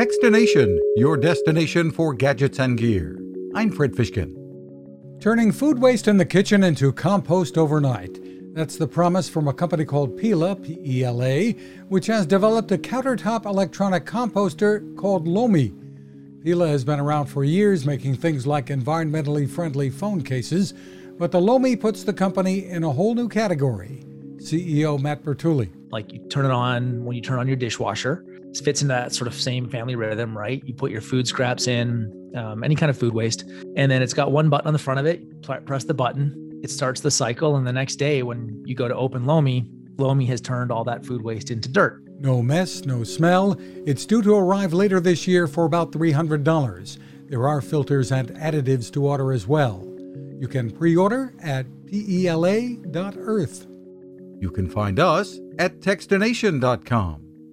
Techstination, your destination for gadgets and gear. I'm Fred Fishkin. Turning food waste in the kitchen into compost overnight. That's the promise from a company called Pela, P E L A, which has developed a countertop electronic composter called Lomi. Pela has been around for years making things like environmentally friendly phone cases, but the Lomi puts the company in a whole new category. CEO Matt Bertulli. Like you turn it on when you turn on your dishwasher. It fits in that sort of same family rhythm, right? You put your food scraps in, um, any kind of food waste, and then it's got one button on the front of it. Press the button, it starts the cycle, and the next day when you go to open Lomi, Lomi has turned all that food waste into dirt. No mess, no smell. It's due to arrive later this year for about $300. There are filters and additives to order as well. You can pre order at pela.earth. You can find us at techstination.com.